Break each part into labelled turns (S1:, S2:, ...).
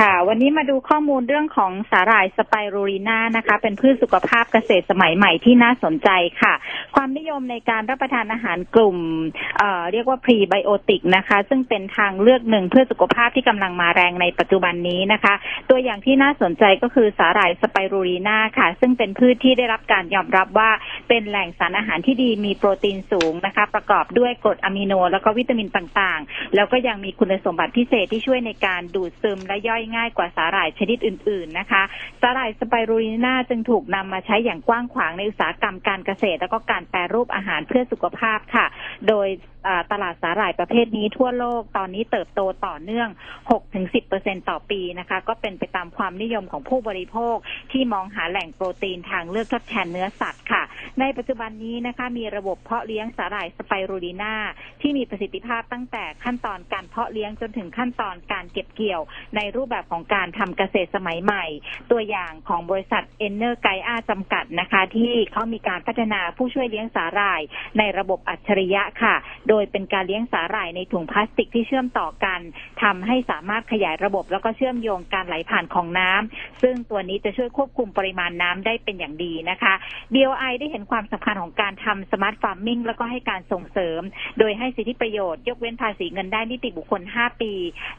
S1: ค่ะ วันนี้มาดูข้อมูลเรื่องของสาหร่ายสไปรูลีนานะคะ เป็นพืชสุขภาพเกษตรสมัยใหม่ที่น่าสนใจค่ะ ความนิยมในการรับประทานอาหารกลุ่มเอ่อเรียกว่าพรีไบโอติกนะคะ ซึ่งเป็นทางเลือกหนึ่งเพื่อสุขภาพที่กำลังมาแรงในปัจจุบันนี้นะคะ ตัวอย่างที่น่าสนใจก็คือสาหร่ายสไปรูลีนาค่ะ ซึ่งเป็นพืชที่ได้รับการยอมรับว่าเป็นแหล่งสารอาหารที่ดีมีโปรตีนสูงนะคะ ประกอบด้วยกรดอะมิโน แล้วก็วิตามินต่างๆ แล้วก็ยังมีคุณสมบัติพิเศษที่ช่วยในการดูดซึมและย่อยง่ายกว่าสาหร่ายชนิดอื่น ๆนะคะ สาหร่ายสไปรูลีนาจึงถูกนำมาใช้อย่างกว้างขวางในอุตสาหกรรมการเกษตร แล้วก็การแปรรูปอาหารเพื่อสุขภาพค่ะ โดยตลาดสาหร่ายประเภทนี้ทั่วโลกตอนนี้เติบโตต่อเนื่อง 6-10%ต่อปีนะคะ ก็เป็นไปตามความนิยมของผู้บริโภคที่มองหาแหล่งโปรตีนทางเลือกทดแทนเนื้อสัตว์ ในปัจจุบันนี้นะคะ มีระบบเพาะเลี้ยงสาหร่ายสไปรูลีนาที่มีประสิทธิภาพตั้งแต่ขั้นตอนการเพาะเลี้ยงจนถึงขั้นตอนการเก็บเกี่ยว ในรูปแบบของการทำเกษตรสมัยใหม่ ตัวอย่างของบริษัท EnerGaia จำกัดนะคะ ที่เขามีการพัฒนาตู้ช่วยเลี้ยงสาหร่าย ในระบบอัจฉริยะค่ะ โดยเป็นการเลี้ยงสาหร่ายในถุงพลาสติกที่เชื่อมต่อกันทำให้สามารถขยายระบบแล้วก็เชื่อมโยงการไหลผ่านของน้ำซึ่งตัวนี้จะช่วยควบคุมปริมาณน้ำได้เป็นอย่างดีนะคะ BOI ได้เห็นความสำคัญของการทำ smart farming แล้วก็ให้การส่งเสริม โดยให้สิทธิประโยชน์ ยกเว้นภาษีเงินได้นิติบุคคล 5 ปี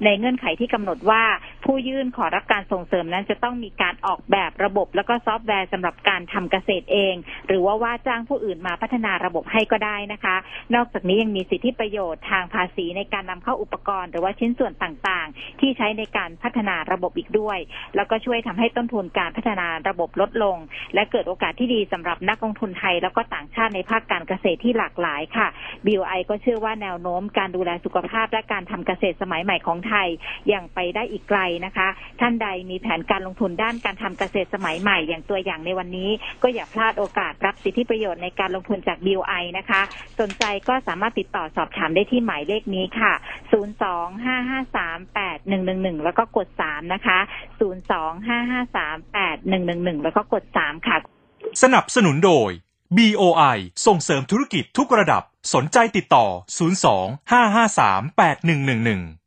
S1: ในเงื่อนไขที่กำหนดว่าผู้ยื่นขอรับการส่งเสริมนั้นจะต้องมีการออกแบบระบบแล้วก็ซอฟต์แวร์สำหรับการทำเกษตรเอง หรือว่าว่าจ้างผู้อื่นมาพัฒนาระบบให้ก็ได้นะคะ นอกจากนี้ยังมีสิทธิประโยชน์ทางภาษีในการนำเข้าอุปกรณ์ หรือว่าชิ้นส่วนต่างๆ ที่ใช้ในการพัฒนาระบบอีกด้วย แล้วก็ช่วยทำให้ต้นทุนการพัฒนาระบบลดลง และเกิดโอกาสที่ดีสำหรับนักลงทุนไทย แล้วก็ต่างชาติในภาคการเกษตรที่หลากหลายค่ะ BOI ก็เชื่อว่าแนวโน้มการดูแลสุขภาพและการทำเกษตรสมัยใหม่ของไทยยังไปได้อีกไกลนะคะ ท่านใดมีแผนการลงทุนด้านการทำเกษตรสมัยใหม่อย่างตัวอย่างในวันนี้ ก็อย่าพลาดโอกาสรับสิทธิประโยชน์ในการลงทุนจาก BOI นะคะ สนใจก็สามารถติดต่อสอบถามได้ที่หมายเลขนี้ค่ะ 025538111 แล้วก็กด 3 นะคะ 025538111 แล้วก็กด 3 ค่ะ
S2: สนับสนุนโดย BOI ส่งเสริมธุรกิจทุกระดับ สนใจติดต่อ 02 553 8111